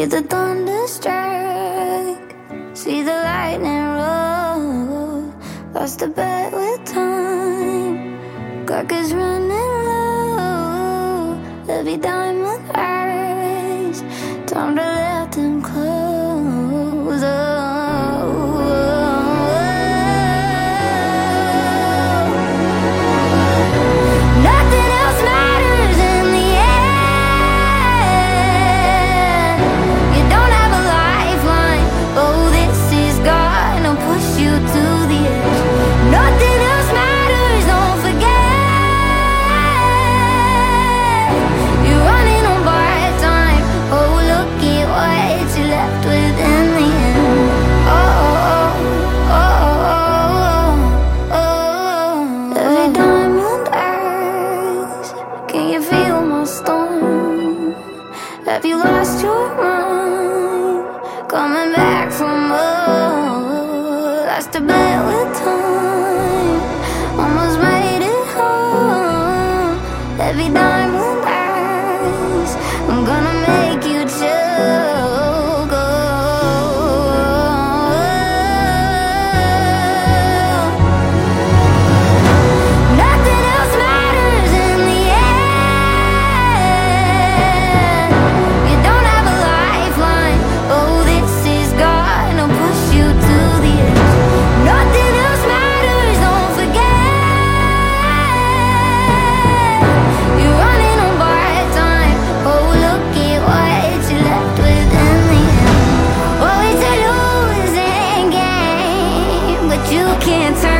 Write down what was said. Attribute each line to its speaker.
Speaker 1: See the thunder strike, see the lightning roll. Lost a bet with time, clock is running low. Every diamond eyes, time to let them close. to bed with time. You can't turn